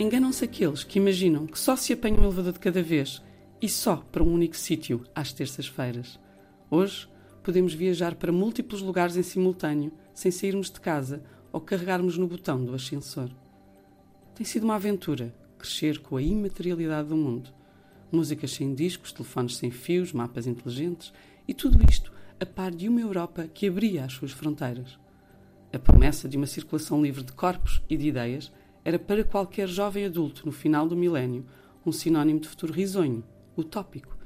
Enganam-se aqueles que imaginam que só se apanha um elevador de cada vez e só para um único sítio às terças-feiras. Hoje podemos viajar para múltiplos lugares em simultâneo, sem sairmos de casa ou carregarmos no botão do ascensor. Tem sido uma aventura crescer com a imaterialidade do mundo. Músicas sem discos, telefones sem fios, mapas inteligentes e tudo isto a par de uma Europa que abria as suas fronteiras. A promessa de uma circulação livre de corpos e de ideias era para qualquer jovem adulto no final do milénio um sinónimo de futuro risonho, utópico.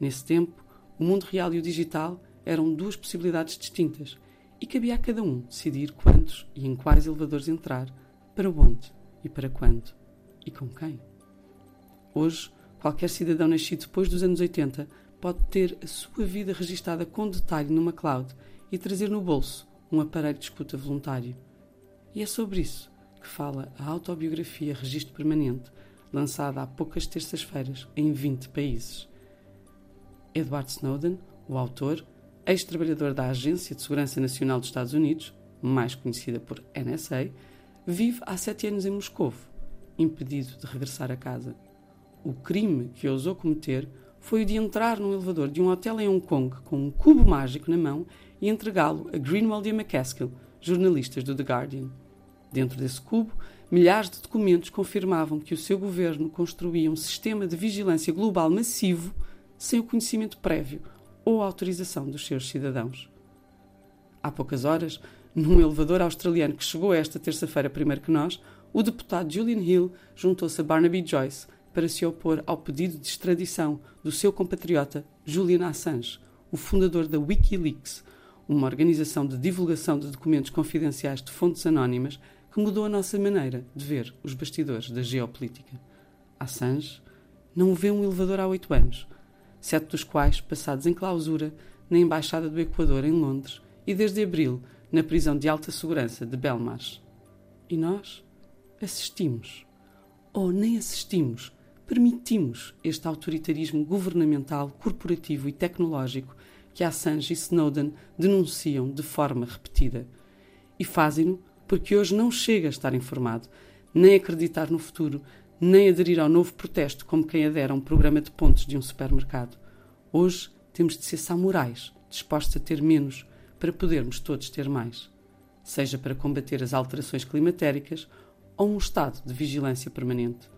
Nesse tempo, o mundo real e o digital eram duas possibilidades distintas e cabia a cada um decidir quantos e em quais elevadores entrar, para onde e para quando e com quem. Hoje, qualquer cidadão nascido depois dos anos 80 pode ter a sua vida registada com detalhe numa cloud e trazer no bolso um aparelho de escuta voluntário. E é sobre isso que fala a autobiografia Registro Permanente, lançada há poucas terças-feiras em 20 países. Edward Snowden, o autor, ex-trabalhador da Agência de Segurança Nacional dos Estados Unidos, mais conhecida por NSA, vive há sete anos em Moscou, impedido de regressar a casa. O crime que ousou cometer foi o de entrar num elevador de um hotel em Hong Kong com um cubo mágico na mão e entregá-lo a Greenwald e a McCaskill, jornalistas do The Guardian. Dentro desse cubo, milhares de documentos confirmavam que o seu governo construía um sistema de vigilância global massivo sem o conhecimento prévio ou autorização dos seus cidadãos. Há poucas horas, num elevador australiano que chegou esta terça-feira primeiro que nós, o deputado Julian Hill juntou-se a Barnaby Joyce para se opor ao pedido de extradição do seu compatriota Julian Assange, o fundador da Wikileaks, uma organização de divulgação de documentos confidenciais de fontes anónimas que mudou a nossa maneira de ver os bastidores da geopolítica. Assange não vê um elevador há oito anos, sete dos quais passados em clausura na Embaixada do Equador em Londres e desde abril na prisão de alta segurança de Belmarsh. E nós assistimos, ou nem assistimos, permitimos este autoritarismo governamental, corporativo e tecnológico que Assange e Snowden denunciam de forma repetida. E fazem-no porque hoje não chega a estar informado, nem acreditar no futuro, nem aderir ao novo protesto como quem adera a um programa de pontos de um supermercado. Hoje temos de ser samurais, dispostos a ter menos, para podermos todos ter mais. Seja para combater as alterações climatéricas ou um estado de vigilância permanente.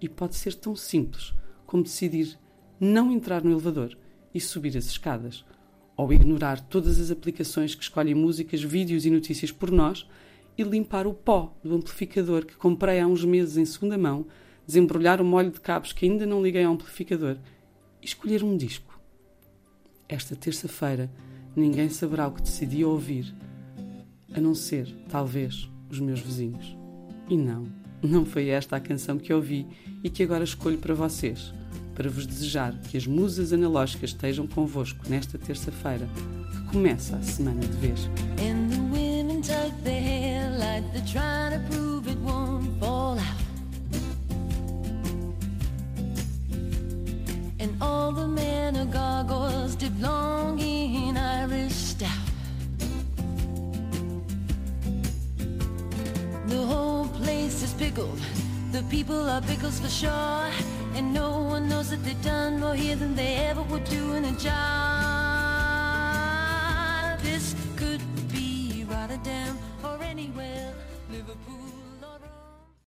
E pode ser tão simples como decidir não entrar no elevador e subir as escadas, ou ignorar todas as aplicações que escolhem músicas, vídeos e notícias por nós e limpar o pó do amplificador que comprei há uns meses em segunda mão, desembrulhar o molho de cabos que ainda não liguei ao amplificador e escolher um disco. Esta terça-feira ninguém saberá o que decidi ouvir, a não ser, talvez, os meus vizinhos. E não, não foi esta a canção que ouvi e que agora escolho para vocês, para vos desejar que as musas analógicas estejam convosco nesta terça-feira, que começa a semana de vez. Like they're trying to prove it won't fall out. And all the men are gargoyles dip long in Irish stout. The whole place is pickled. The people are pickles for sure. And no one knows that they've done more here than they ever would do in a job.